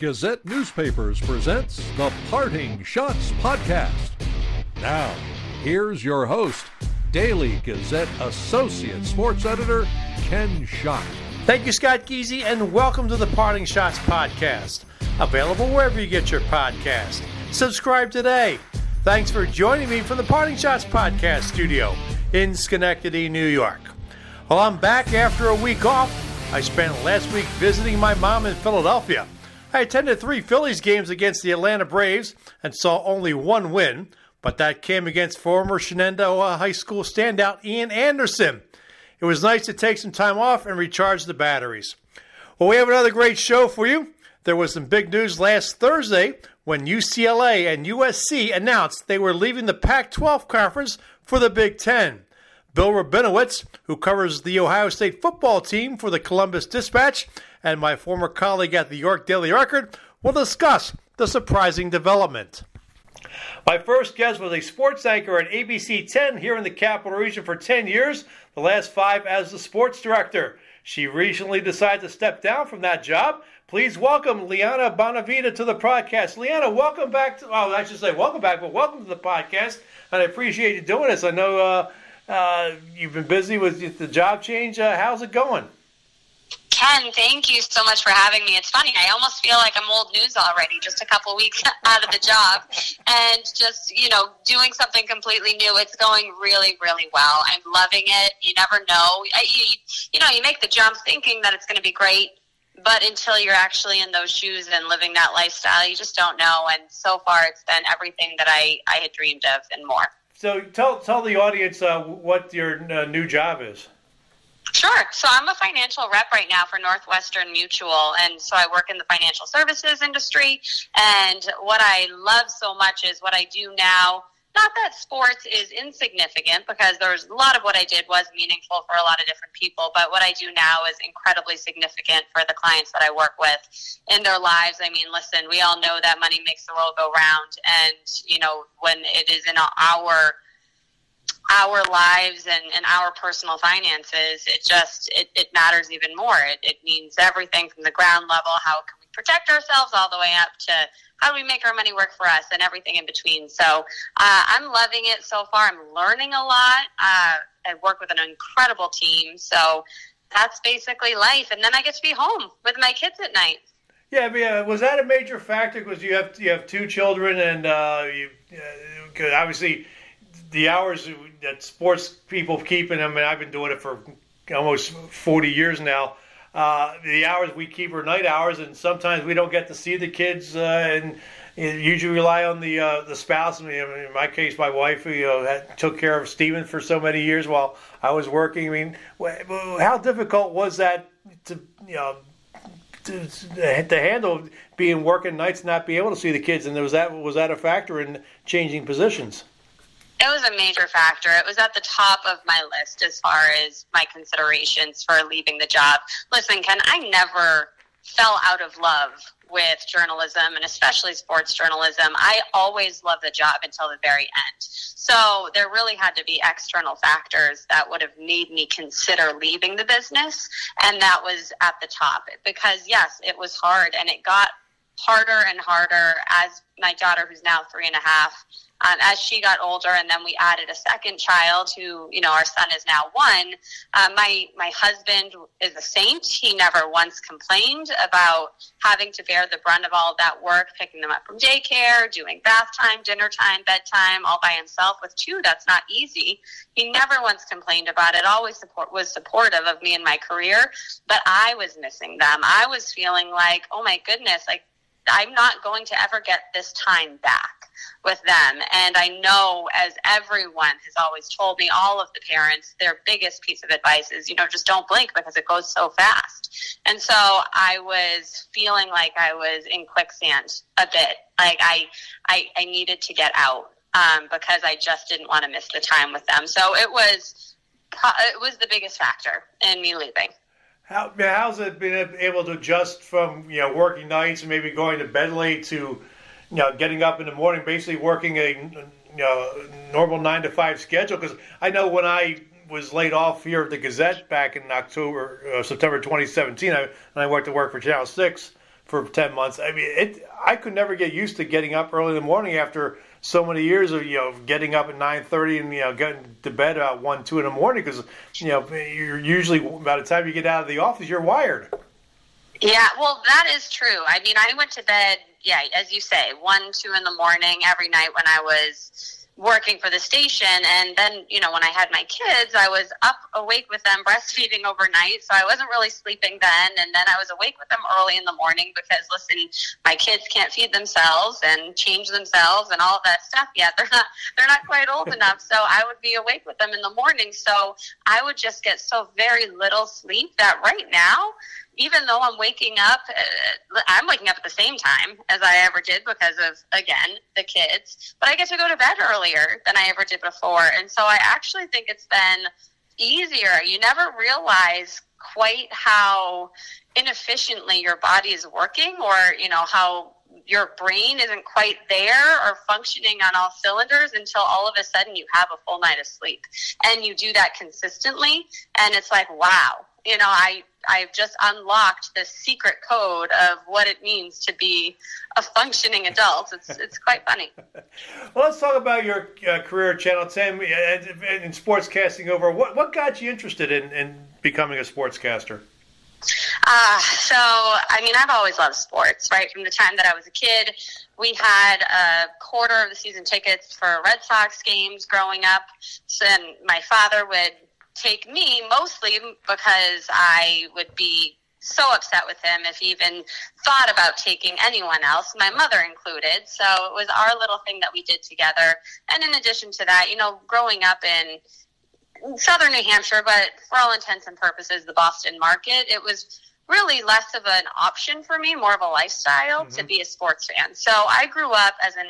Gazette Newspapers presents the Parting Schotts Podcast. Now, here's your host, Daily Gazette Associate Sports Editor, Ken Schott. Thank you, Scott Geezy, and welcome to the Parting Schotts Podcast. Available wherever you get your podcast. Subscribe today. Thanks for joining me from the Parting Schotts Podcast studio in Schenectady, New York. Well, I'm back after a week off. I spent last week visiting my mom in Philadelphia. I attended three Phillies games against the Atlanta Braves and saw only one win, but that came against former Shenendehowa High School standout Ian Anderson. It was nice to take some time off and recharge the batteries. Well, we have another great show for you. There was some big news last Thursday when UCLA and USC announced they were leaving the Pac 12 conference for the Big Ten. Bill Rabinowitz, who covers the Ohio State football team for the Columbus Dispatch, and my former colleague at the York Daily Record will discuss the surprising development. My first guest was a sports anchor at ABC 10 here in the capital region for 10 years, the last five as the sports director. She recently decided to step down from that job. Please welcome Liana Bonavita to the podcast. Liana, welcome back to, oh, I should say welcome back, but welcome to the podcast. And I appreciate you doing this. I know uh, uh, you've been busy with the job change. Uh, how's it going? Ken, thank you so much for having me. It's funny, I almost feel like I'm old news already, just a couple weeks out of the job, and just you know doing something completely new. It's going really, really well. I'm loving it. You never know. I, you, you know, you make the jump thinking that it's going to be great, but until you're actually in those shoes and living that lifestyle, you just don't know. And so far, it's been everything that I I had dreamed of and more. So tell tell the audience uh, what your uh, new job is. Sure. So I'm a financial rep right now for Northwestern Mutual, and so I work in the financial services industry. And what I love so much is what I do now. Not that sports is insignificant because there's a lot of what I did was meaningful for a lot of different people, but what I do now is incredibly significant for the clients that I work with in their lives. I mean, listen, we all know that money makes the world go round, and you know when it is in our our lives and, and our personal finances, it just it, it matters even more. It, it means everything from the ground level, how can we protect ourselves, all the way up to how do we make our money work for us, and everything in between. So uh, I'm loving it so far. I'm learning a lot. Uh, I work with an incredible team, so that's basically life. And then I get to be home with my kids at night. Yeah, but yeah, was that a major factor? Because you have you have two children, and uh, you uh, obviously the hours that sports people keep in them, and I've been doing it for almost 40 years now. Uh, the hours we keep are night hours, and sometimes we don't get to see the kids, uh, and usually rely on the uh, the spouse. I mean, in my case, my wife, you know, had, took care of Stephen for so many years while I was working. I mean, how difficult was that to you know to, to handle being working nights, not be able to see the kids, and was that was that a factor in changing positions? It was a major factor. It was at the top of my list as far as my considerations for leaving the job. Listen, Ken, I never fell out of love with journalism and especially sports journalism. I always loved the job until the very end. So there really had to be external factors that would have made me consider leaving the business. And that was at the top because, yes, it was hard and it got harder and harder as my daughter, who's now three and a half, um, as she got older, and then we added a second child, who you know our son is now one. Uh, my my husband is a saint. He never once complained about having to bear the brunt of all of that work, picking them up from daycare, doing bath time, dinner time, bedtime, all by himself with two. That's not easy. He never once complained about it. Always support was supportive of me and my career, but I was missing them. I was feeling like, oh my goodness, like I'm not going to ever get this time back with them. And I know, as everyone has always told me, all of the parents, their biggest piece of advice is, you know, just don't blink because it goes so fast. And so I was feeling like I was in quicksand a bit. Like I, I, I needed to get out um, because I just didn't want to miss the time with them. So it was, it was the biggest factor in me leaving. How, how's it been able to adjust from you know working nights and maybe going to bed late to you know, getting up in the morning, basically working a you know, normal nine to five schedule. Because I know when I was laid off here at the Gazette back in October, uh, September 2017, I, and I went to work for Channel Six for ten months. I mean, it. I could never get used to getting up early in the morning after so many years of you know getting up at nine thirty and you know getting to bed at one two in the morning because you know you're usually by the time you get out of the office you're wired. Yeah, well, that is true. I mean, I went to bed, yeah, as you say, one two in the morning every night when I was working for the station. And then you know when i had my kids i was up awake with them breastfeeding overnight. So i wasn't really sleeping then. And then i was awake with them early in the morning because listen my kids can't feed themselves and change themselves and all of that stuff yet. They're not they're not quite old enough. So i would be awake with them in the morning. So i would just get so very little sleep that right now even though I'm waking up, uh, I'm waking up at the same time as I ever did because of, again, the kids. But I get to go to bed earlier than I ever did before. And so I actually think it's been easier. You never realize quite how inefficiently your body is working or, you know, how your brain isn't quite there or functioning on all cylinders until all of a sudden you have a full night of sleep and you do that consistently and it's like wow you know i I've just unlocked the secret code of what it means to be a functioning adult. It's it's quite funny. well, let's talk about your uh, career Channel 10 in sportscasting. Over what what got you interested in, in becoming a sportscaster? Uh, so, I mean, I've always loved sports, right? From the time that I was a kid, we had a quarter of the season tickets for Red Sox games growing up. So then my father would take me mostly because I would be so upset with him if he even thought about taking anyone else, my mother included. So it was our little thing that we did together. And in addition to that, you know, growing up in southern New Hampshire, but for all intents and purposes, the Boston market, it was really less of an option for me, more of a lifestyle mm-hmm. to be a sports fan. So I grew up as an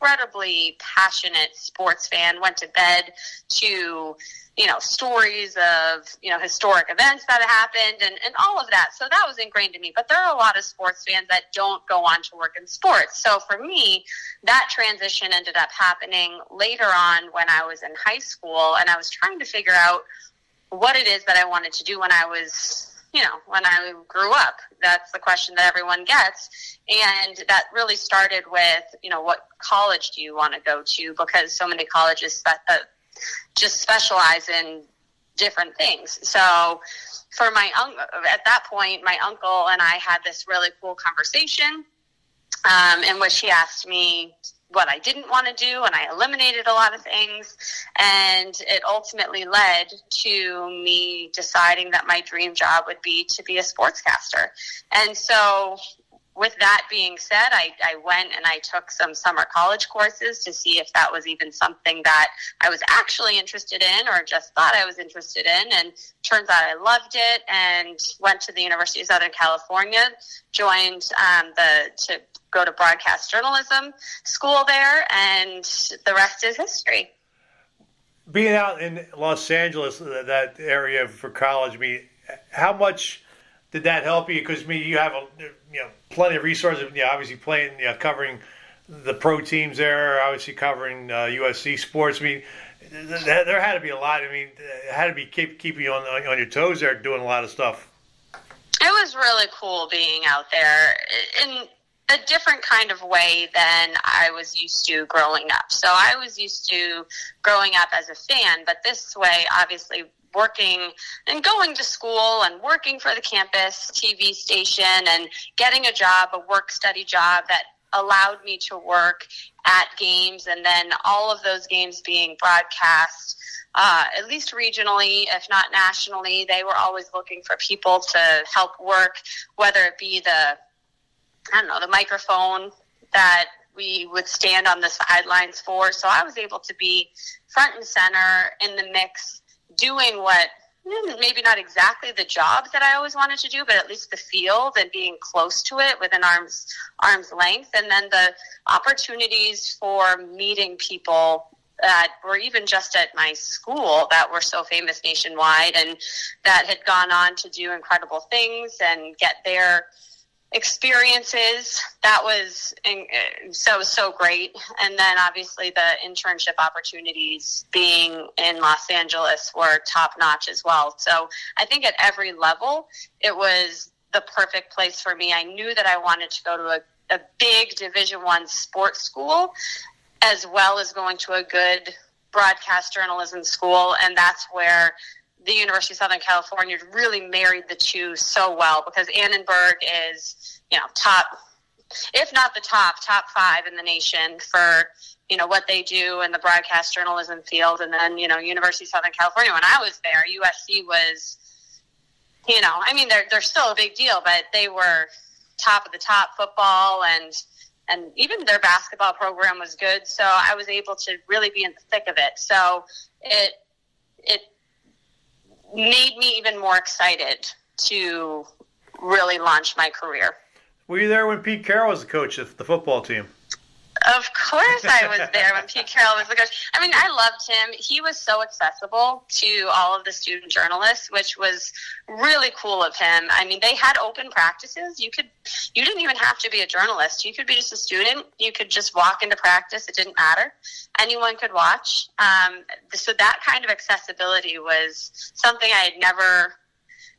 incredibly passionate sports fan, went to bed to you know, stories of, you know, historic events that happened and, and all of that. So that was ingrained in me. But there are a lot of sports fans that don't go on to work in sports. So for me, that transition ended up happening later on when I was in high school and I was trying to figure out what it is that I wanted to do when I was you know, when I grew up. That's the question that everyone gets. And that really started with, you know, what college do you want to go to? Because so many colleges uh, just specialize in different things. So for my uncle, at that point, my uncle and I had this really cool conversation um, in which he asked me what I didn't want to do, and I eliminated a lot of things. And it ultimately led to me deciding that my dream job would be to be a sportscaster. And so with that being said, I, I went and I took some summer college courses to see if that was even something that I was actually interested in or just thought I was interested in. And turns out I loved it and went to the University of Southern California, joined um, the to go to broadcast journalism school there, and the rest is history. Being out in Los Angeles, that area for college, I mean, how much did that help you? Because me, you have a, you know plenty of resources. You know, obviously playing, you know, covering the pro teams there, obviously covering uh, USC sports. I mean, there had to be a lot. I mean, it had to be keep keeping you on on your toes there, doing a lot of stuff. It was really cool being out there in a different kind of way than I was used to growing up. So I was used to growing up as a fan, but this way, obviously, working and going to school and working for the campus TV station and getting a job, a work study job that allowed me to work at games and then all of those games being broadcast uh, at least regionally, if not nationally. They were always looking for people to help work, whether it be the, I don't know, the microphone that we would stand on the sidelines for. So I was able to be front and center in the mix doing what hmm, maybe not exactly the jobs that I always wanted to do, but at least the field and being close to it within arm's arm's length, and then the opportunities for meeting people that were even just at my school that were so famous nationwide and that had gone on to do incredible things and get their experiences. That was so so great. And then obviously the internship opportunities being in Los Angeles were top notch as well. So I think at every level it was the perfect place for me. I knew that I wanted to go to a, a big Division One sports school, as well as going to a good broadcast journalism school, and that's where the University of Southern California really married the two so well because Annenberg is, you know, top, if not the top, top five in the nation for, you know, what they do in the broadcast journalism field. And then, you know, University of Southern California, when I was there, USC was, you know, I mean, they're, they're still a big deal, but they were top of the top football and, and even their basketball program was good. So I was able to really be in the thick of it. So it, it made me even more excited to really launch my career. Were you there when Pete Carroll was the coach of the football team? Of course, I was there when Pete Carroll was the coach. I mean, I loved him. He was so accessible to all of the student journalists, which was really cool of him. I mean, they had open practices. You could, you didn't even have to be a journalist. You could be just a student. You could just walk into practice. It didn't matter. Anyone could watch. Um, so that kind of accessibility was something I had never,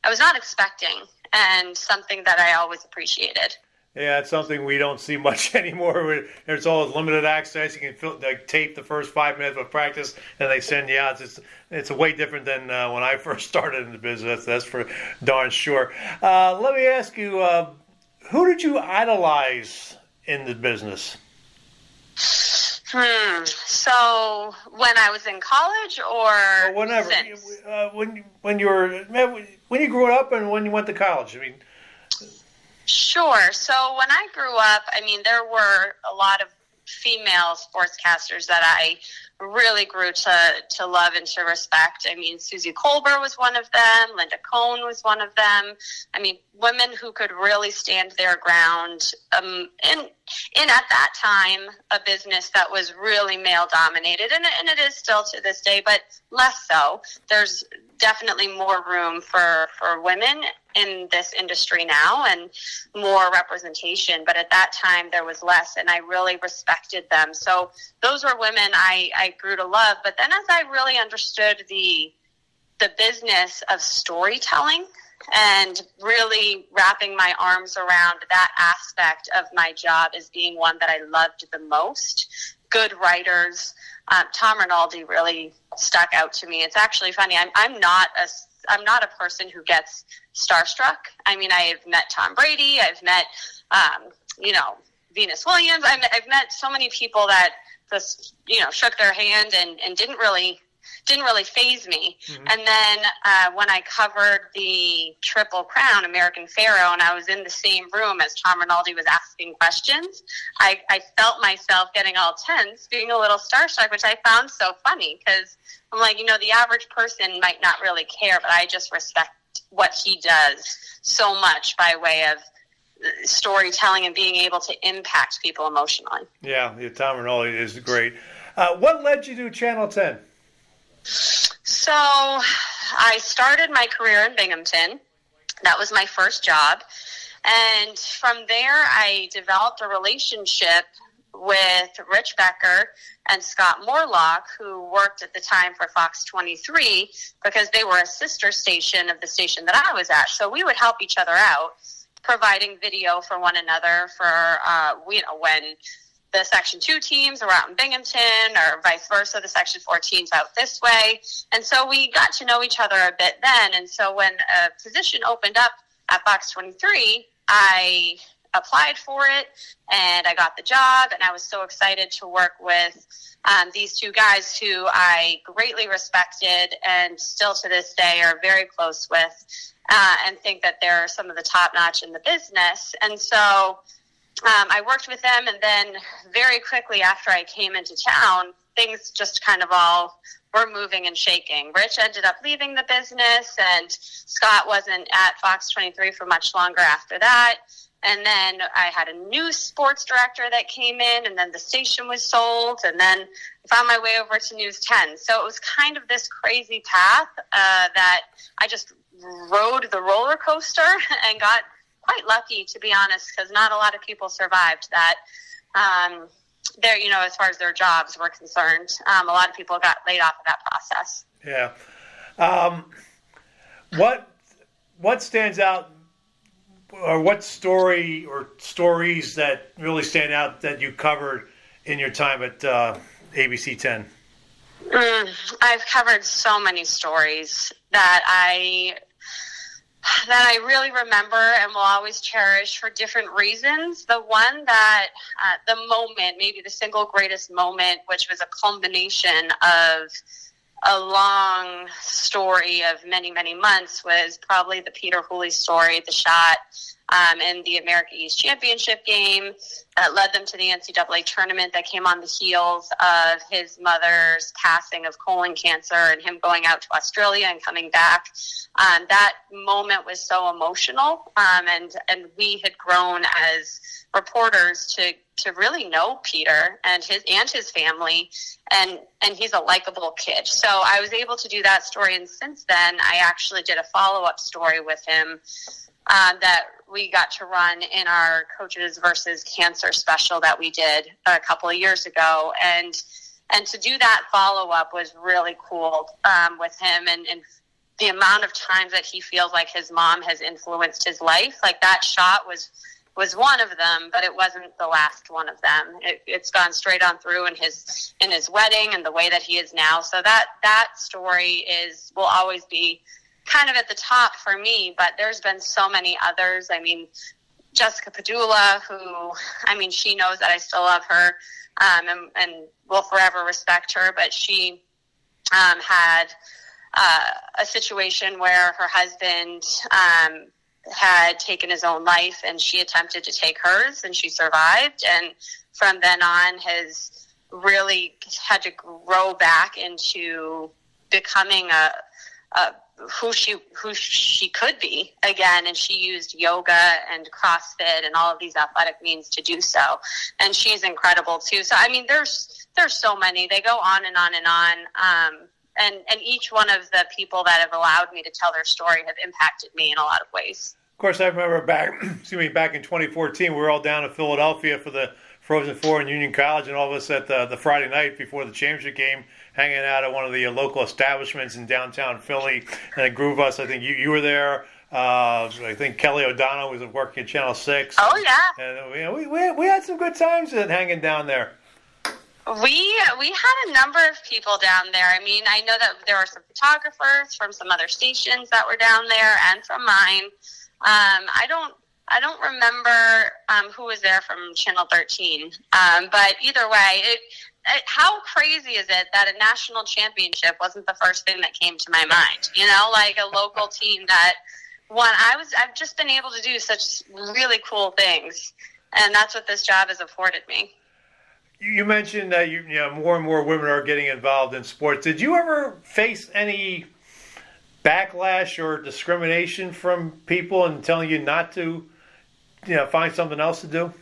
I was not expecting, and something that I always appreciated. Yeah, it's something we don't see much anymore. There's all limited access. You can fill, like, tape the first five minutes of practice, and they send you out. It's it's way different than uh, when I first started in the business. That's, for darn sure. Uh, let me ask you, uh, who did you idolize in the business? Hmm. So when I was in college, or well, whenever, uh, when when you were when you grew up and when you went to college. I mean Sure. So when I grew up, I mean, there were a lot of female sportscasters that I really grew to to love and to respect. I mean, Suzy Kolber was one of them. Linda Cohn was one of them. I mean, women who could really stand their ground. Um, in in at that time, a business that was really male dominated, and, and it is still to this day, but less so. There's definitely more room for for women in this industry now and more representation but at that time there was less and i really respected them so those were women i i grew to love but then as i really understood the the business of storytelling and really wrapping my arms around that aspect of my job as being one that I loved the most. Good writers. Um, Tom Rinaldi really stuck out to me. It's actually funny. I'm, I'm not a I'm not a person who gets starstruck. I mean, I've met Tom Brady. I've met, um, you know, Venus Williams. I've, I've met so many people that just, you know, shook their hand and, and didn't really didn't really phase me. Mm-hmm. And then uh, when I covered the Triple Crown American Pharoah, and I was in the same room as Tom Rinaldi was asking questions, I, I felt myself getting all tense, being a little starstruck, which I found so funny because I'm like, you know, the average person might not really care, but I just respect what he does so much by way of storytelling and being able to impact people emotionally. Yeah, yeah Tom Rinaldi is great. Uh, what led you to Channel 10? So I started my career in Binghamton. That was my first job. And from there, I developed a relationship with Rich Becker and Scott Morlock, who worked at the time for Fox 23, because they were a sister station of the station that I was at. So we would help each other out, providing video for one another for, uh, you know, when the Section 2 teams were out in Binghamton or vice versa, the Section 4 teams out this way. And so we got to know each other a bit then. And so when a position opened up at Fox 23, I applied for it and I got the job. And I was so excited to work with um, these two guys who I greatly respected and still to this day are very close with uh, and think that they're some of the top notch in the business. And so um, I worked with them, and then very quickly after I came into town, things just kind of all were moving and shaking. Rich ended up leaving the business, and Scott wasn't at Fox 23 for much longer after that. And then I had a new sports director that came in, and then the station was sold, and then found my way over to News 10. So it was kind of this crazy path uh, that I just rode the roller coaster and got quite lucky, to be honest, because not a lot of people survived that. Um, there, you know, as far as their jobs were concerned, um, a lot of people got laid off of that process. Yeah. Um, what what stands out or what story or stories that really stand out that you covered in your time at uh, ABC 10? Mm, I've covered so many stories that I that I really remember and will always cherish for different reasons. The one that uh, the moment, maybe the single greatest moment, which was a culmination of a long story of many, many months, was probably the Peter Hooley story, the shot um, in the America East Championship game that led them to the NCAA tournament that came on the heels of his mother's passing of colon cancer and him going out to Australia and coming back. Um, that moment was so emotional, um, and and we had grown as reporters to to really know Peter and his and his family, and and he's a likable kid. So I was able to do that story, and since then I actually did a follow up story with him uh, that we got to run in our coaches versus cancer special that we did a couple of years ago, and and to do that follow up was really cool um, with him, and, and the amount of times that he feels like his mom has influenced his life, like that shot was was one of them, but it wasn't the last one of them. It, it's gone straight on through in his in his wedding and the way that he is now. So that that story is will always be kind of at the top for me, but there's been so many others. I mean, Jessica Padula, who, I mean, she knows that I still love her um, and, and will forever respect her, but she um, had uh, a situation where her husband um, had taken his own life and she attempted to take hers and she survived. And from then on has really had to grow back into becoming a, a who she who she could be again and she used yoga and crossfit and all of these athletic means to do so. And she's incredible too. So i mean there's there's so many. They go on and on and on. Um, and and each one of the people that have allowed me to tell their story have impacted me in a lot of ways. Of course i remember back excuse me back in 2014 we were all down in philadelphia for the frozen four in union college and all of us at the, the friday night before the championship game hanging out at one of the uh, local establishments in downtown Philly. And a group of us, I think you, you were there. Uh, I think Kelly O'Donnell was working at Channel 6. Oh, yeah. And you know, we, we, we had some good times hanging down there. We we had a number of people down there. I mean, I know that there were some photographers from some other stations that were down there, and from mine. Um, I don't I don't remember um, who was there from Channel 13, um, but either way, it, Uh, how crazy is it that a national championship wasn't the first thing that came to my mind? You know, like a local team that won. I was I've just been able to do such really cool things, and that's what this job has afforded me. You mentioned that you, you know more and more women are getting involved in sports. Did you ever face any backlash or discrimination from people and telling you not to, you know, find something else to do?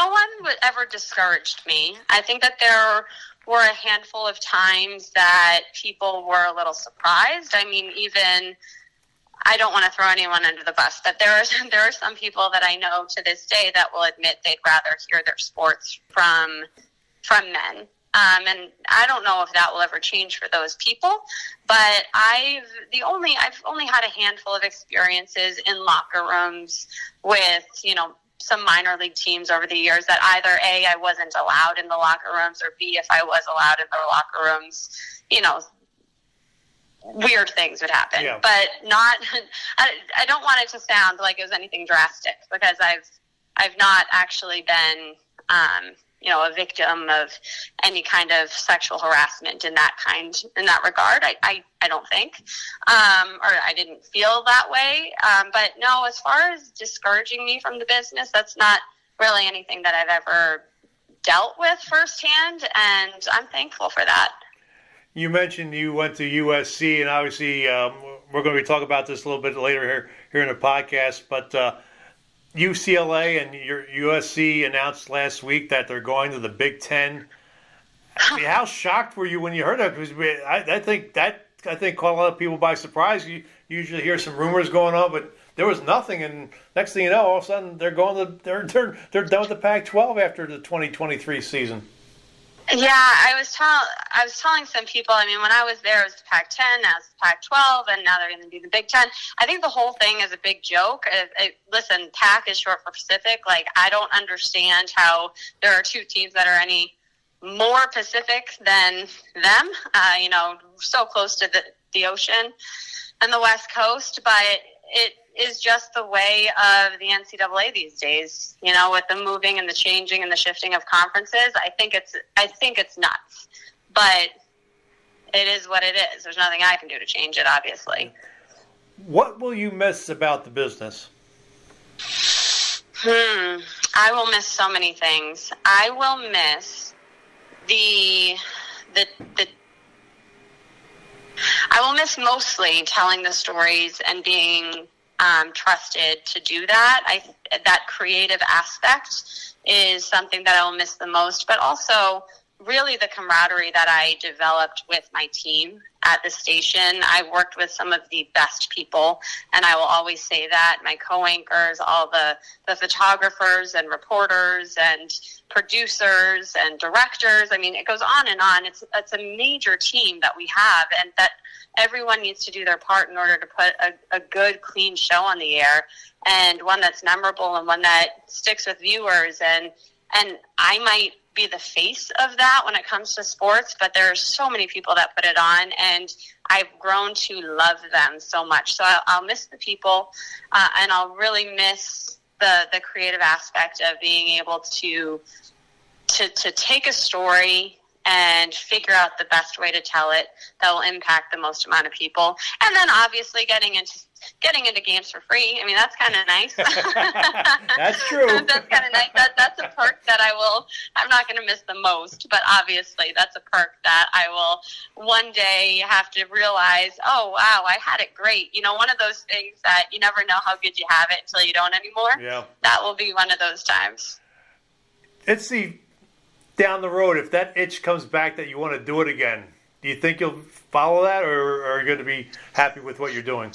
No one would ever discouraged me. I think that there were a handful of times that people were a little surprised. I mean, even I don't want to throw anyone under the bus, but there are there are some people that I know to this day that will admit they'd rather hear their sports from from men. Um, and I don't know if that will ever change for those people, but I've the only I've only had a handful of experiences in locker rooms with you know some minor league teams over the years that either A, I wasn't allowed in the locker rooms, or B, if I was allowed in the locker rooms, you know, weird things would happen. Yeah. But not, I, I don't want it to sound like it was anything drastic because I've, I've not actually been, um, you know, a victim of any kind of sexual harassment in that kind, in that regard. I, I, I don't think, um, or I didn't feel that way. Um, but no, as far as discouraging me from the business, that's not really anything that I've ever dealt with firsthand, and I'm thankful for that. You mentioned you went to USC, and obviously um, we're going to be talking about this a little bit later here here in the podcast, but. Uh, UCLA and your USC announced last week that they're going to the Big Ten. I mean, how shocked were you when you heard that? Because I, I, think that I think caught a lot of people by surprise. You usually hear some rumors going on, but there was nothing. And next thing you know, all of a sudden they're going to they're they're they're done with the Pac-12 after the 2023 season. Yeah, I was telling I was telling some people. I mean, when I was there, it was Pac-10, now it's Pac-12, and now they're going to do the Big Ten. I think the whole thing is a big joke. It, it, listen, Pac is short for Pacific. Like, I don't understand how there are two teams that are any more Pacific than them. Uh, you know, so close to the the ocean and the West Coast, but it is just the way of the NCAA these days. You know, with the moving and the changing and the shifting of conferences, I think it's I think it's nuts, but it is what it is. There's nothing I can do to change it, obviously. What will you miss about the business? Hmm. I will miss so many things. I will miss the the the I will miss mostly telling the stories and being um, trusted to do that. I that creative aspect is something that I will miss the most, but also really the camaraderie that I developed with my team at the station. I worked with some of the best people, and I will always say that my co-anchors, all the the photographers and reporters and producers and directors. I mean, it goes on and on. It's it's a major team that we have, and that everyone needs to do their part in order to put a, a good, clean show on the air, and one that's memorable and one that sticks with viewers. And and I might be the face of that when it comes to sports, but there are so many people that put it on, and I've grown to love them so much. So I'll, I'll miss the people, uh, and I'll really miss the the creative aspect of being able to to to take a story and figure out the best way to tell it that will impact the most amount of people. And then obviously getting into getting into games for free. I mean, that's kind of nice. that's true. that's kind of nice. That, that's a perk that I will. I'm not going to miss the most, but obviously that's a perk that I will one day have to realize. Oh wow, I had it great. You know, one of those things that you never know how good you have it until you don't anymore. Yeah. That will be one of those times. Let's see down the road, if that itch comes back that you want to do it again, do you think you'll follow that, or, are you going to be happy with what you're doing?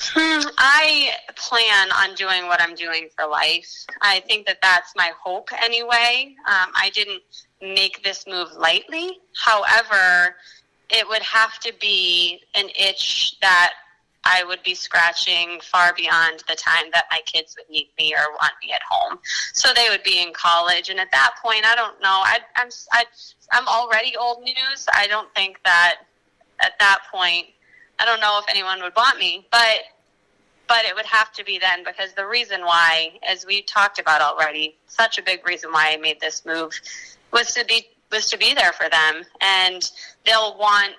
Hmm, I plan on doing what I'm doing for life. I think that that's my hope anyway. Um, I didn't make this move lightly. However, it would have to be an itch that I would be scratching far beyond the time that my kids would need me or want me at home. So they would be in college, and at that point, I don't know. I, I'm I, I'm already old news. I don't think that at that point, I don't know if anyone would want me, but but it would have to be then because the reason why, as we talked about already, such a big reason why I made this move was to be was to be there for them, and they'll want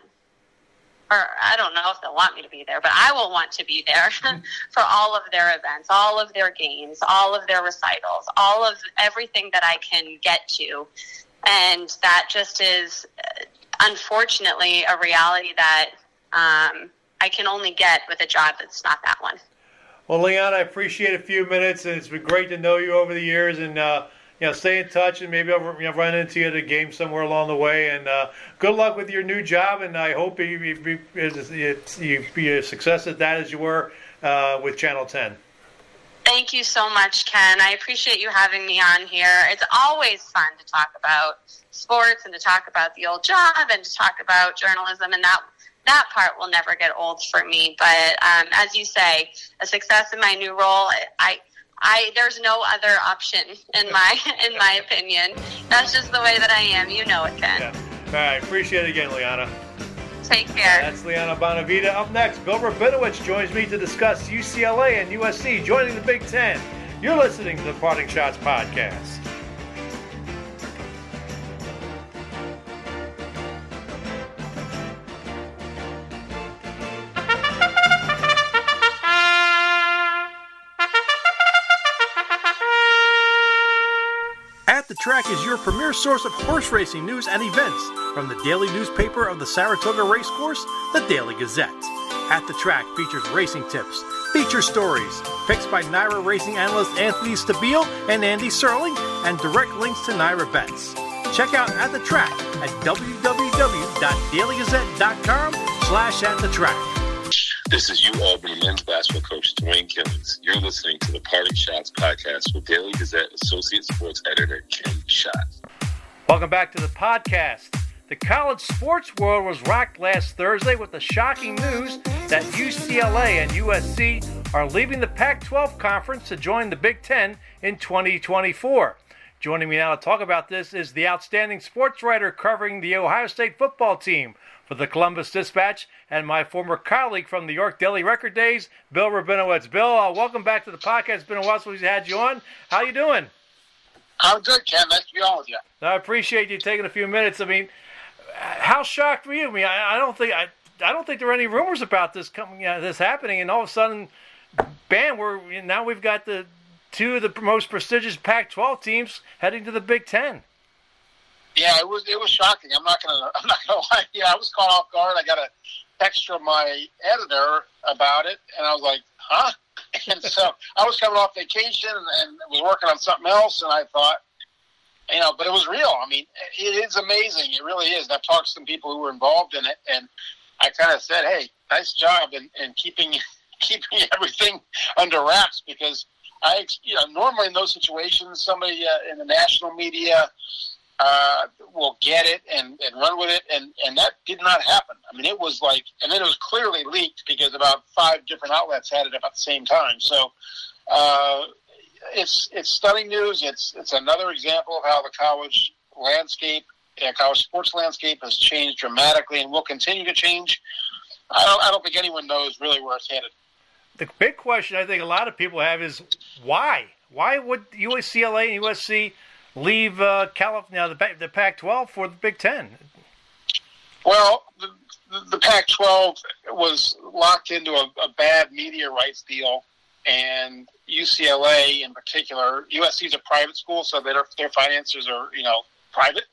or I don't know if they'll want me to be there, but I will want to be there for all of their events, all of their games, all of their recitals, all of everything that I can get to. And that just is, uh, unfortunately, a reality that um, I can only get with a job that's not that one. Well, Liana, I appreciate a few minutes, and it's been great to know you over the years. And uh, you know, stay in touch, and maybe I'll you know, run into you at a game somewhere along the way. And uh, good luck with your new job, and I hope you, you, you, you be a success at that as you were uh, with Channel 10. Thank you so much, Ken. I appreciate you having me on here. It's always fun to talk about sports and to talk about the old job and to talk about journalism, and that that part will never get old for me. But um, as you say, a success in my new role, I I there's no other option in my in my opinion. That's just the way that I am. You know it, Ken. Yeah. All right, appreciate it again, Liana. Take care. That's Liana Bonavita. Up next, Bill Rabinowitz joins me to discuss UCLA and USC joining the Big Ten. You're listening to the Parting Schotts podcast. Track is your premier source of horse racing news and events from the daily newspaper of the Saratoga Racecourse, the Daily Gazette. At the Track features racing tips, feature stories, picks by NYRA racing analyst Anthony Stabile and Andy Serling, and direct links to NYRA bets. Check out At the Track at www.dailygazette.com slash at the track. This is U Albany men's basketball coach Dwayne Killings. You're listening to the Parting Schotts podcast with Daily Gazette Associate Sports Editor Ken Schott. Welcome back to the podcast. The college sports world was rocked last Thursday with the shocking news that UCLA and USC are leaving the Pac 12 conference to join the Big Ten in 2024. Joining me now to talk about this is the outstanding sports writer covering the Ohio State football team for the Columbus Dispatch and my former colleague from the York Daily Record days, Bill Rabinowitz. Bill, uh, welcome back to the podcast. It's been a while since we had you on. How you doing? I'm good, Ken. Nice to be on with you. I appreciate you taking a few minutes. I mean, how shocked were you? I mean, I, I don't think I, I don't think there were any rumors about this coming, uh, this happening, and all of a sudden, bam, we're now we've got the two of the most prestigious Pac-12 teams heading to the Big Ten. Yeah, it was it was shocking. I'm not gonna I'm not gonna lie. Yeah, I was caught off guard. I got a text from my editor about it, and I was like, huh? And so I was coming off vacation and, was working on something else, and I thought, you know, but it was real. I mean, it is amazing. It really is. And I've talked to some people who were involved in it, and I kind of said, "Hey, nice job in, in keeping keeping everything under wraps," because I, you know, normally in those situations, somebody uh, in the national media uh, will get it and, and run with it, and and that did not happen. I mean, it was like, and then it was clearly leaked because about five different outlets had it about the same time. So. Uh, it's it's stunning news. It's it's another example of how the college landscape, uh, college sports landscape, has changed dramatically and will continue to change. I don't, I don't think anyone knows really where it's headed. The big question I think a lot of people have is why? Why would UCLA and USC leave uh, California, the, the Pac-12 for the Big Ten? Well, the, the Pac-12 was locked into a, a bad media rights deal and UCLA in particular, USC is a private school, so their their finances are you know private.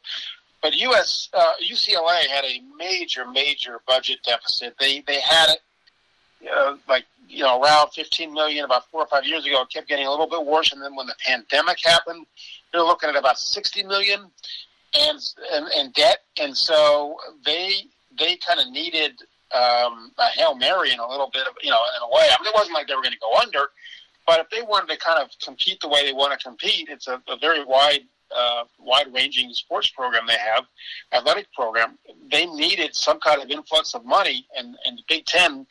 But US uh, UCLA had a major major budget deficit. They they had it like you know around 15 million about four or five years ago. It kept getting a little bit worse, and then when the pandemic happened, they're looking at about 60 million and and, and debt. And so they they kind of needed um, a hail mary in a little bit of you know in a way. I mean, it wasn't like they were going to go under, but if they wanted to kind of compete the way they want to compete, it's a, a very wide uh, wide ranging sports program they have, athletic program. They needed some kind of influx of money, and and the Big Ten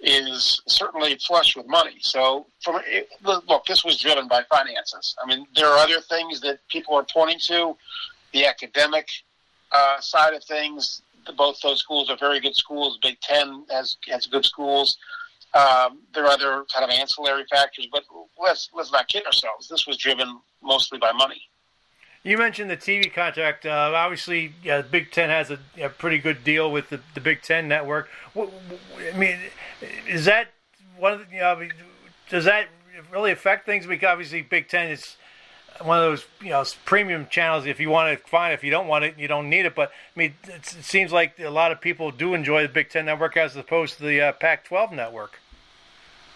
is certainly flush with money. So, from it, look, this was driven by finances. I mean, there are other things that people are pointing to, the academic uh, side of things both those schools are very good schools. Big Ten has has good schools. Um, there are other kind of ancillary factors, but let's let's not kid ourselves. This was driven mostly by money. You mentioned the TV contract. Uh, obviously, yeah, Big Ten has a, a, pretty good deal with the, the Big Ten network. I mean, is that one of the, you know, does that really affect things? Because obviously, Big Ten is one of those you know premium channels. If you want it, fine. If you don't want it, you don't need it. But I mean, it seems like a lot of people do enjoy the Big Ten network as opposed to the uh, Pac-12 network.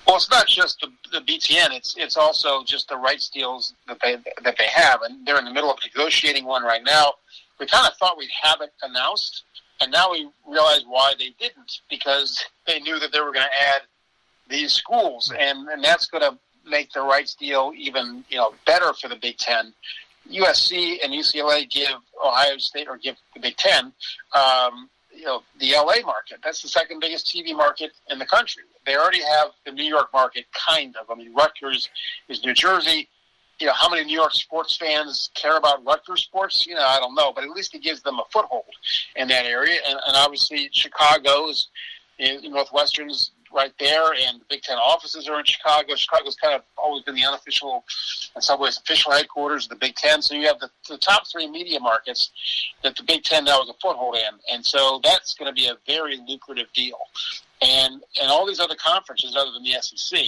Well, it's not just the, the BTN. It's it's also just the rights deals that they that they have, and they're in the middle of negotiating one right now. We kind of thought we'd have it announced, and now we realize why they didn't because they knew that they were going to add these schools, and and that's going to make the rights deal even you know better for the Big Ten. USC and UCLA give Ohio State or give the Big Ten, um, you know, the LA market. That's the second biggest TV market in the country. They already have the New York market, kind of. I mean, Rutgers is New Jersey. You know, how many New York sports fans care about Rutgers sports? You know, I don't know, but at least it gives them a foothold in that area. And, and obviously, Chicago is Northwestern's right there, and the Big Ten offices are in Chicago. Chicago's kind of always been the unofficial, in some ways, official headquarters of the Big Ten. So you have the, the top three media markets that the Big Ten now has a foothold in, and so that's going to be a very lucrative deal. And and all these other conferences, other than the SEC,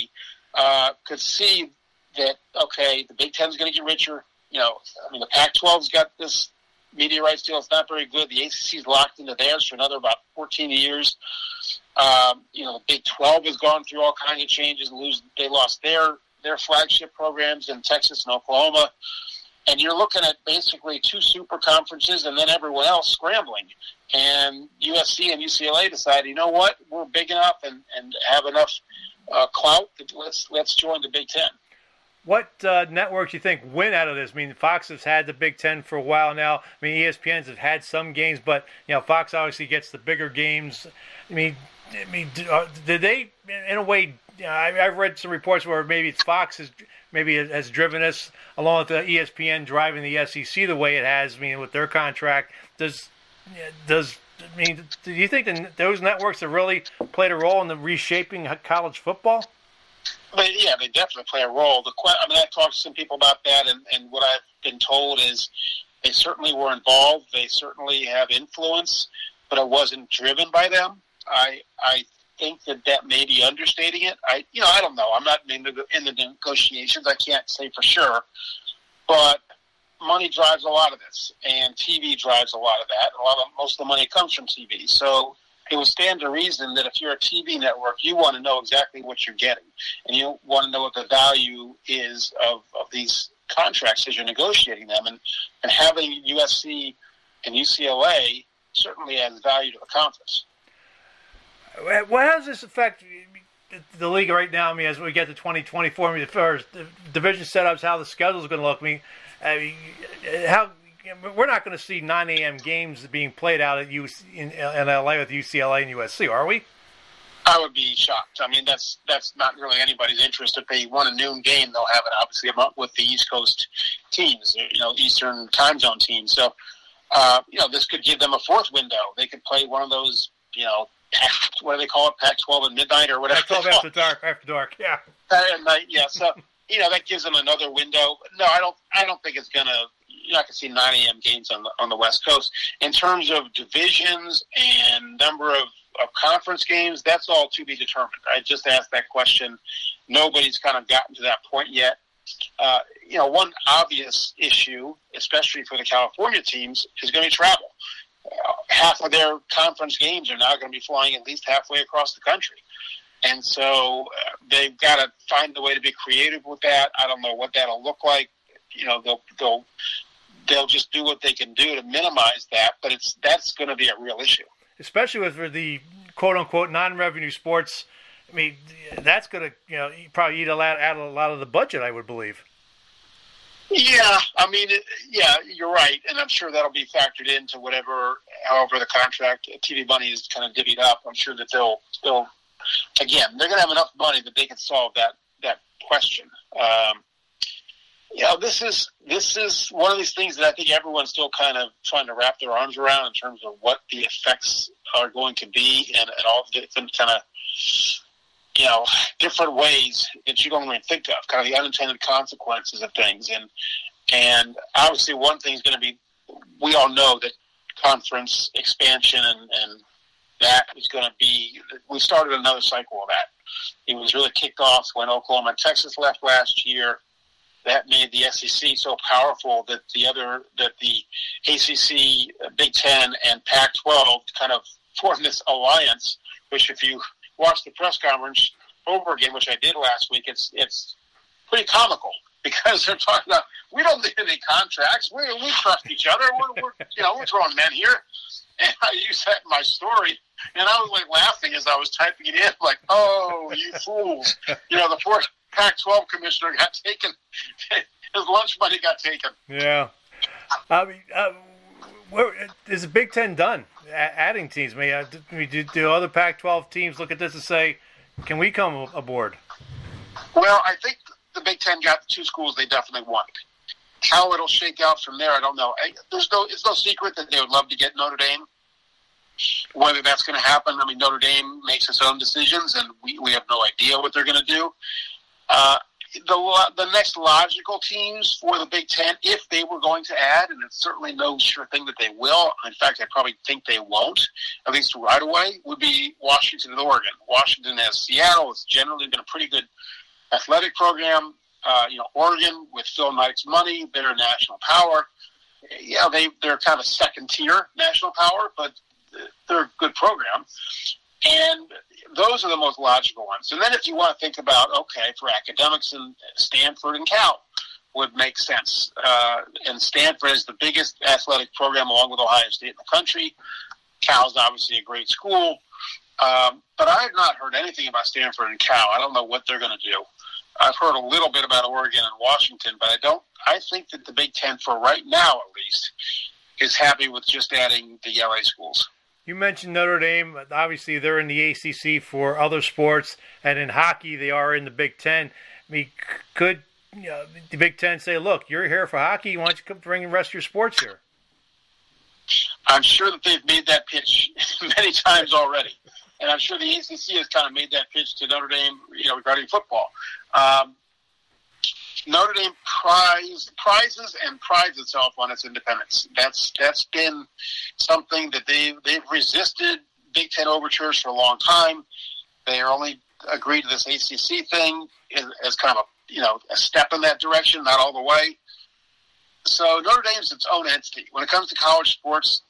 uh, could see that okay, the Big Ten's going to get richer. You know, I mean, the Pac-12's got this media rights deal. It's not very good. The ACC's locked into theirs for another about 14 years. Um, you know, the Big 12 has gone through all kinds of changes. Lose, they lost their their flagship programs in Texas and Oklahoma, and you're looking at basically two super conferences and then everyone else scrambling. And USC and UCLA decided, you know what, we're big enough and, and have enough uh, clout that let's let's join the Big Ten. what uh, networks you think win out of this? I mean, Fox has had the Big Ten for a while now. I mean, ESPN's have had some games, but you know, Fox obviously gets the bigger games. I mean, I mean, uh, did they, in a way? I, have read some reports where maybe Fox is maybe has driven us along with the ESPN driving the SEC the way it has. I mean, with their contract, does does I mean, do you think that those networks have really played a role in the reshaping college football? But yeah, they definitely play a role. The I mean, I've talked to some people about that, and, and what I've been told is they certainly were involved. They certainly have influence, but it wasn't driven by them. I I think that that may be understating it. I you know I don't know. I'm not in the, in the negotiations. I can't say for sure, but money drives a lot of this, and TV drives a lot of that. A lot of most of the money comes from TV. So it would stand to reason that if you're a TV network, you want to know exactly what you're getting, and you want to know what the value is of, of these contracts as you're negotiating them. And and having USC and UCLA certainly adds value to the conference. What does this affect the league right now? I mean, as we get to 2024, I mean, the first division setups, how the schedule is going to look. I mean, mean how we're not going to see 9 a.m. games being played out at UC, in, in LA with UCLA and USC, are we? I would be shocked. I mean, that's that's not really anybody's interest. If they want a noon game, they'll have it obviously with the East Coast teams, you know, Eastern time zone teams. So, uh, you know, this could give them a fourth window. They could play one of those, you know, what do they call it, Pac-12 at midnight or whatever. Pac-12 after dark, after dark, yeah. At night, yeah. So, you know, that gives them another window. No, I don't. I don't think it's gonna you're not to see 9 a.m. games on the on the West Coast. In terms of divisions and number of, of conference games, that's all to be determined. I just asked that question. Nobody's kind of gotten to that point yet. Uh, you know, one obvious issue, especially for the California teams, is going to be travel. Half of their conference games are now going to be flying at least halfway across the country. And so uh, they've got to find a way to be creative with that. I don't know what that'll look like. You know, they'll they'll they'll just do what they can do to minimize that. But it's that's going to be a real issue, especially with the quote unquote non-revenue sports. I mean, that's going to you know probably eat a lot out of a lot of the budget, I would believe. Yeah, I mean, yeah, you're right, and I'm sure that'll be factored into whatever, however, the contract TV money is kind of divvied up. I'm sure that they'll, they'll, again, they're going to have enough money that they can solve that that question. Um, you know, this is this is one of these things that I think everyone's still kind of trying to wrap their arms around in terms of what the effects are going to be, and, and all the kind of you know different ways that you don't even think of, kind of the unintended consequences of things, and and obviously one thing is going to be we all know that conference expansion and, and that is going to be we started another cycle of that. It was really kicked off when Oklahoma and Texas left last year that made the SEC so powerful that the other that the ACC, Big Ten, and Pac-12 kind of formed this alliance. Which, if you watch the press conference over again, which I did last week, it's it's pretty comical because they're talking about we don't need any contracts. We we trust each other. We're, we're you know we're grown men here. And I used that in my story, and I was like laughing as I was typing it in, like, "Oh, you fools!" You know, the fourth Pac-12 commissioner got taken. His lunch money got taken. Yeah. I mean, uh, is the Big Ten done adding teams? May do, do other Pac-12 teams look at this and say, "Can we come aboard?" Well, I think the Big Ten got the two schools they definitely wanted. How it'll shake out from there, I don't know. I, there's no, it's no secret that they would love to get Notre Dame. Whether that's going to happen, I mean, Notre Dame makes its own decisions, and we, we have no idea what they're going to do. Uh, the the next logical teams for the Big Ten, if they were going to add, and it's certainly no sure thing that they will. In fact, I probably think they won't, at least right away, would be Washington and Oregon. Washington has Seattle. It's generally been a pretty good athletic program. Uh, you know, Oregon with Phil Knight's money, a national power. Yeah, they they're kind of second tier national power, but they're a good program. And those are the most logical ones. And then if you want to think about, okay, for academics and Stanford and Cal would make sense. Uh, and Stanford is the biggest athletic program along with Ohio State in the country. Cal's obviously a great school. Um, but I have not heard anything about Stanford and Cal. I don't know what they're going to do. I've heard a little bit about Oregon and Washington, but I don't. I think that the Big Ten, for right now at least, is happy with just adding the LA schools. You mentioned Notre Dame. Obviously, they're in the ACC for other sports, and in hockey, they are in the Big Ten. I mean, could you know, the Big Ten say, "Look, you're here for hockey. Why don't you come bring the rest of your sports here?" I'm sure that they've made that pitch many times already, and I'm sure the ACC has kind of made that pitch to Notre Dame, you know, regarding football. Um, Notre Dame prize, prizes and prides itself on its independence. That's that's been something that they they've resisted Big Ten overtures for a long time. They only agreed to this ACC thing as, as kind of a you know a step in that direction, not all the way. So Notre Dame's its own entity. When it comes to college sports,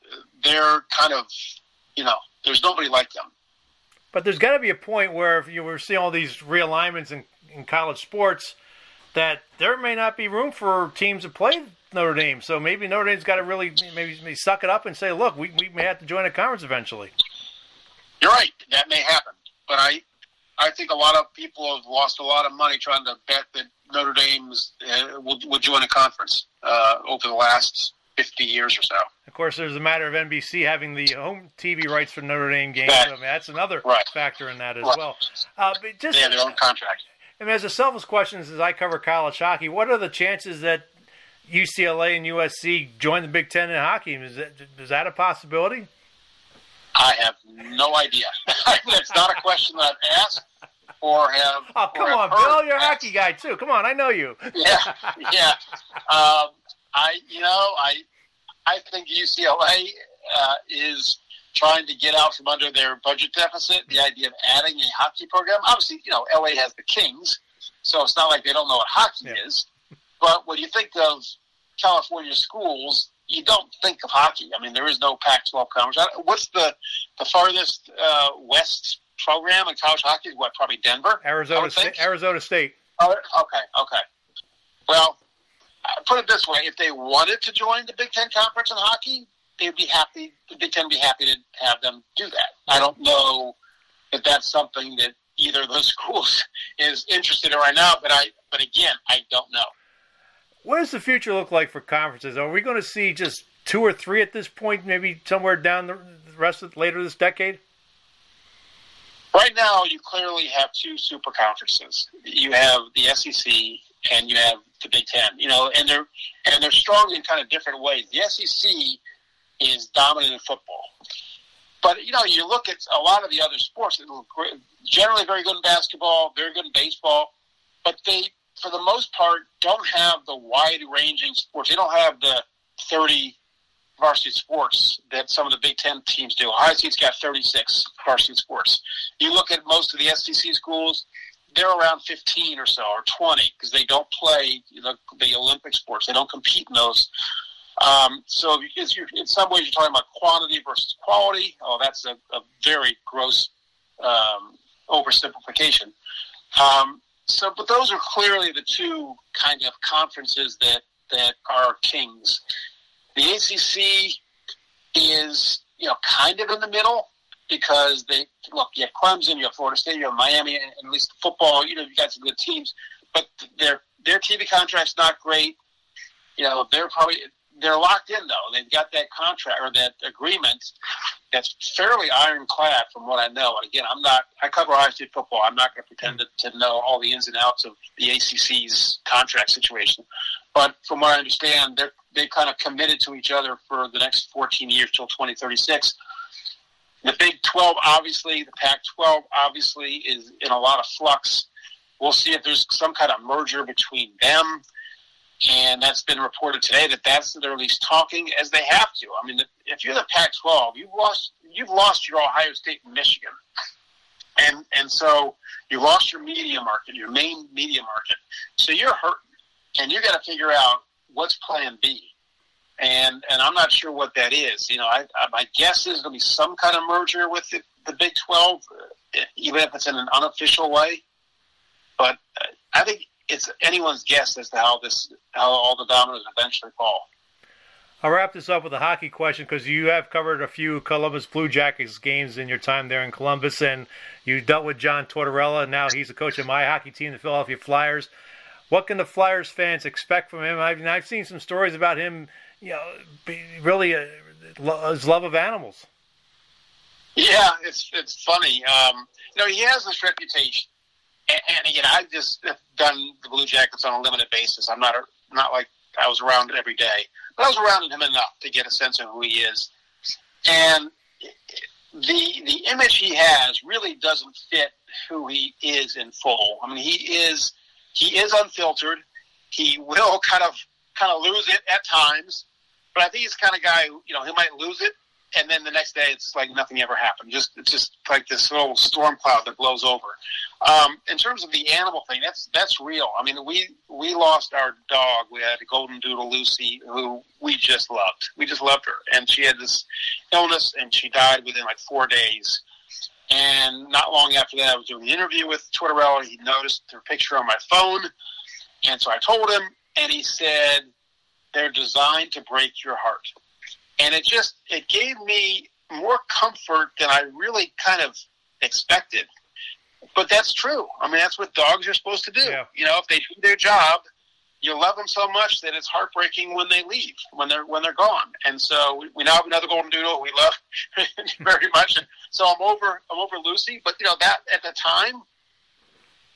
they're kind of you know there's nobody like them. But there's got to be a point where if you were seeing all these realignments in, in college sports that there may not be room for teams to play Notre Dame. So maybe Notre Dame's got to really maybe, maybe suck it up and say, look, we, we may have to join a conference eventually. You're right. That may happen. But I, I think a lot of people have lost a lot of money trying to bet that Notre Dame's uh, will, will join a conference uh, over the last 50 years or so. Of course, there's a matter of NBC having the home TV rights for Notre Dame games. That, I mean, that's another right. factor in that as right. well. Uh, but just, they have their own contract. I mean, as a selfish question, as I cover college hockey, what are the chances that UCLA and USC join the Big Ten in hockey? Is that, is that a possibility? I have no idea. That's not a question that I've asked or have. Oh, come on, Bill, you're a hockey guy too. Come on, I know you. yeah, yeah. Um, I, you know, I, I think UCLA uh, is trying to get out from under their budget deficit. The idea of adding a hockey program. Obviously, you know, LA has the Kings, so it's not like they don't know what hockey yeah. is. But when you think of California schools, you don't think of hockey. I mean, there is no Pac-12 conference. What's the the farthest uh, west program in college hockey? What probably Denver, Arizona, State, Arizona State. Oh, okay, okay. Well, put it this way: if they wanted to join the Big Ten conference in hockey, they'd be happy. The Big Ten be happy to have them do that. I don't know if that's something that either of those schools is interested in right now. But I, but again, I don't know. What does the future look like for conferences? Are we going to see just two or three at this point? Maybe somewhere down the rest of later this decade. Right now, you clearly have two super conferences. You have the SEC and you have the Big Ten. You know, and they're and they're strong in kind of different ways. The SEC is dominant in football. But you know, you look at a lot of the other sports. Generally, very good in basketball, very good in baseball, but they, for the most part, don't have the wide-ranging sports. They don't have the thirty varsity sports that some of the Big Ten teams do. Ohio State's got thirty-six varsity sports. You look at most of the SEC schools; they're around fifteen or so, or twenty, because they don't play the, the Olympic sports. They don't compete in those. Um, so because you're, in some ways you're talking about quantity versus quality. Oh, that's a, a very gross um, oversimplification. Um, so, but those are clearly the two kind of conferences that that are kings. The ACC is you know kind of in the middle because they look you have Clemson, you have Florida State, you have Miami, and at least football. You know you got some good teams, but their their TV contract's not great. You know they're probably they're locked in though. They've got that contract or that agreement that's fairly ironclad from what I know. And again, I'm not. I cover Ohio State football. I'm not going to pretend to, to know all the ins and outs of the ACC's contract situation. But from what I understand, they're they kind of committed to each other for the next 14 years till 2036. The Big 12, obviously, the Pac 12, obviously, is in a lot of flux. We'll see if there's some kind of merger between them and that's been reported today that that's they're at least talking as they have to. I mean, if you're the Pac-12, you've lost you've lost your Ohio State and Michigan, and and so you lost your media market, your main media market. So you're hurt, and you got to figure out what's Plan B. And and I'm not sure what that is. You know, I, I my guess is there'll be some kind of merger with the, the Big 12, even if it's in an unofficial way. But uh, I think it's anyone's guess as to how this how all the dominoes eventually fall. I'll wrap this up with a hockey question because you have covered a few Columbus Blue Jackets games in your time there in Columbus, and you dealt with John Tortorella, and now he's the coach of my hockey team, the Philadelphia Flyers. What can the Flyers fans expect from him? I've, I've seen some stories about him, you know, really uh, his love of animals. Yeah, it's it's funny. Um, you know, he has this reputation, and, and again, I've just done the Blue Jackets on a limited basis. I'm not a, not like I was around every day, but I was around him enough to get a sense of who he is. And the the image he has really doesn't fit who he is in full. I mean, he is he is unfiltered. He will kind of kind of lose it at times, but I think he's the kind of guy who you know he might lose it and then the next day it's like nothing ever happened. Just it's just like this little storm cloud that blows over. Um, in terms of the animal thing, that's that's real. I mean, we we lost our dog. We had a golden doodle Lucy, who we just loved. We just loved her, and she had this illness, and she died within like four days. And not long after that, I was doing the interview with Tortorella. He noticed her picture on my phone, and so I told him, and he said, "They're designed to break your heart." And it just it gave me more comfort than I really kind of expected. But that's true. I mean, that's what dogs are supposed to do. Yeah. You know, if they do their job, you love them so much that it's heartbreaking when they leave, when they're when they're gone. And so we, we now have another golden doodle we love very much. And so I'm over I'm over Lucy, but you know that at the time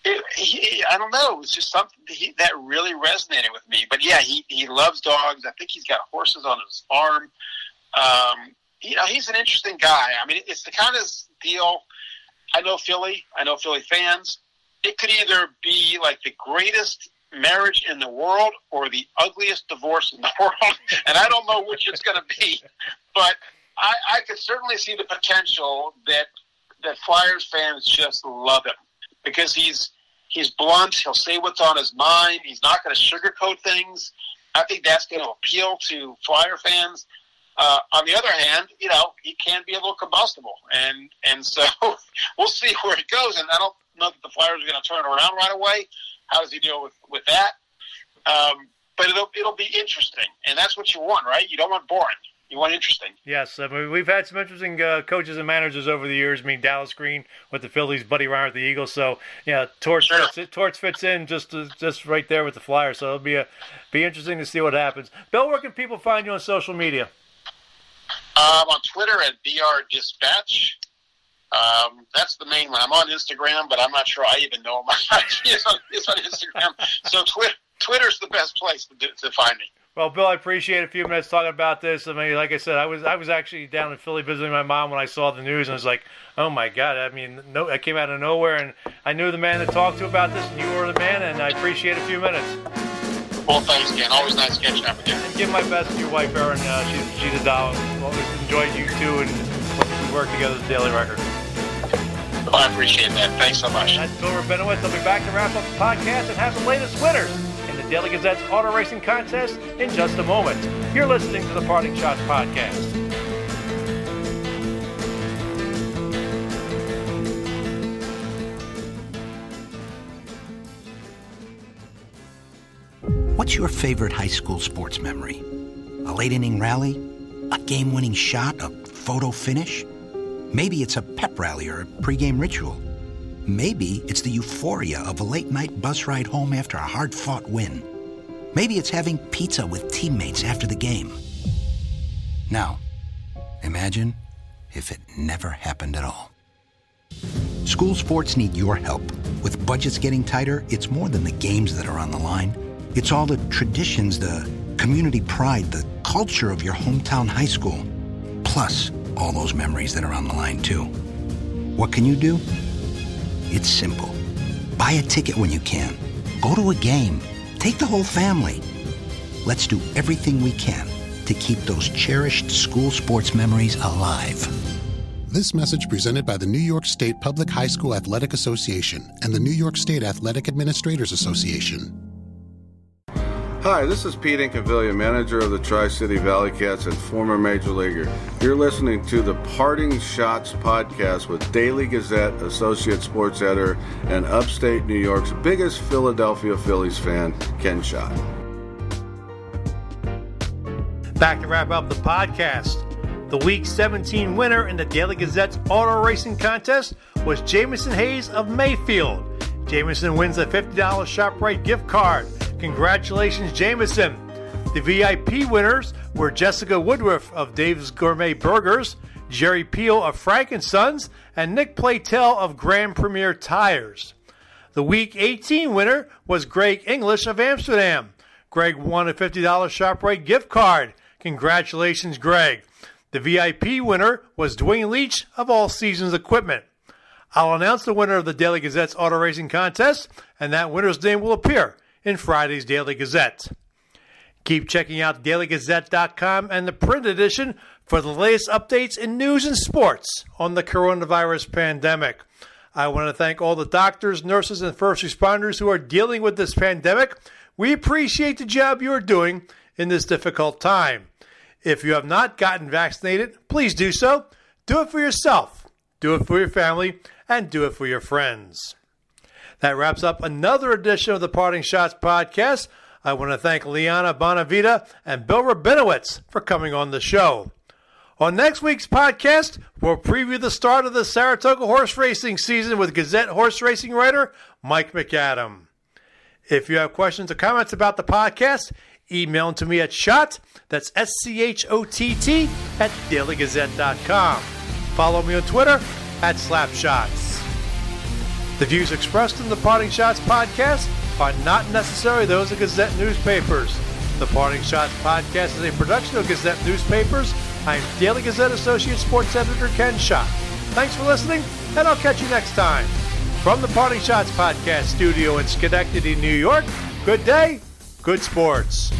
it, he, I don't know. It's just something he, that really resonated with me. But yeah, he, he loves dogs. I think he's got horses on his farm. Um, you know, he's an interesting guy. I mean, it's the kind of deal. I know Philly. I know Philly fans. It could either be like the greatest marriage in the world or the ugliest divorce in the world, and I don't know which it's going to be. But I, I could certainly see the potential that that Flyers fans just love him because he's he's blunt. He'll say what's on his mind. He's not going to sugarcoat things. I think that's going to appeal to Flyer fans. Uh, on the other hand, you know, he can be a little combustible, and and so we'll see where it goes. And I don't know that the Flyers are going to turn around right away. How does he deal with with that? Um, but it'll it'll be interesting, and that's what you want, right? You don't want boring. You want interesting. Yes, I mean, we've had some interesting uh, coaches and managers over the years. I mean, Dallas Green with the Phillies, Buddy Ryan with the Eagles. So yeah, Torts sure. fits, Torts fits in just uh, just right there with the Flyers. So it'll be a be interesting to see what happens. Bill, where can people find you on social media? Um, on Twitter at BR Dispatch. Um, that's the main one. I'm on Instagram, but I'm not sure I even know my is on, on Instagram. So Twitter, Twitter's the best place to, do, to find me. Well, Bill, I appreciate a few minutes talking about this. I mean, like I said, I was I was actually down in Philly visiting my mom when I saw the news, and I was like, "Oh my God!" I mean, no, I came out of nowhere, and I knew the man to talk to about this, and you were the man, and I appreciate a few minutes. Well, thanks, Ken. Always nice catching up with you. And give my best to your wife, Erin. Uh, she's, she's a doll. Always enjoyed you too, and we work together as Daily Record. Well, I appreciate that. Thanks so much. That's Bill Rabinowitz. I'll be back to wrap up the podcast and have the latest winners in the Daily Gazette's auto racing contest in just a moment. You're listening to the Parting Schotts Podcast. What's your favorite high school sports memory? A late inning rally? A game winning shot? A photo finish? Maybe it's a pep rally or a pregame ritual. Maybe it's the euphoria of a late night bus ride home after a hard fought win. Maybe it's having pizza with teammates after the game. Now, imagine if it never happened at all. School sports need your help. With budgets getting tighter, it's more than the games that are on the line it's all the traditions, the community pride, the culture of your hometown high school, plus all those memories that are on the line, too. What can you do? It's simple. Buy a ticket when you can. Go to a game. Take the whole family. Let's do everything we can to keep those cherished school sports memories alive. This message presented by the New York State Public High School Athletic Association and the New York State Athletic Administrators Association. Hi, this is Pete Incaviglia, manager of the Tri City Valley Cats and former Major Leaguer. You're listening to the Parting Schotts podcast with Daily Gazette associate sports editor and upstate New York's biggest Philadelphia Phillies fan, Ken Schott. Back to wrap up the podcast. The Week 17 winner in the Daily Gazette's auto racing contest was Jamison Hayes of Mayfield. Jamison wins a $50 ShopRite gift card. Congratulations, Jamison. The VIP winners were Jessica Woodruff of Dave's Gourmet Burgers, Jerry Peel of Frank & Sons, and Nick Platel of Grand Premier Tires. The Week 18 winner was Greg English of Amsterdam. Greg won a $50 ShopRite gift card. Congratulations, Greg. The VIP winner was Dwayne Leach of All Seasons Equipment. I'll announce the winner of the Daily Gazette's auto racing contest, and that winner's name will appear in Friday's Daily Gazette. Keep checking out dailygazette.com and the print edition for the latest updates in news and sports on the coronavirus pandemic. I want to thank all the doctors, nurses, and first responders who are dealing with this pandemic. We appreciate the job you are doing in this difficult time. If you have not gotten vaccinated, please do so. Do it for yourself, do it for your family, and do it for your friends. That wraps up another edition of the Parting Schotts podcast. I want to thank Liana Bonavita and Bill Rabinowitz for coming on the show. On next week's podcast, we'll preview the start of the Saratoga horse racing season with Gazette horse racing writer Mike McAdam. If you have questions or comments about the podcast, email them to me at Schott, that's S C H O T T, at dailygazette.com. Follow me on Twitter at slapshots. The views expressed in the Parting Schotts podcast are not necessarily those of Gazette newspapers. The Parting Schotts podcast is a production of Gazette newspapers. I'm Daily Gazette Associate Sports Editor Ken Schott. Thanks for listening, and I'll catch you next time. From the Parting Schotts podcast studio in Schenectady, New York, good day, good sports.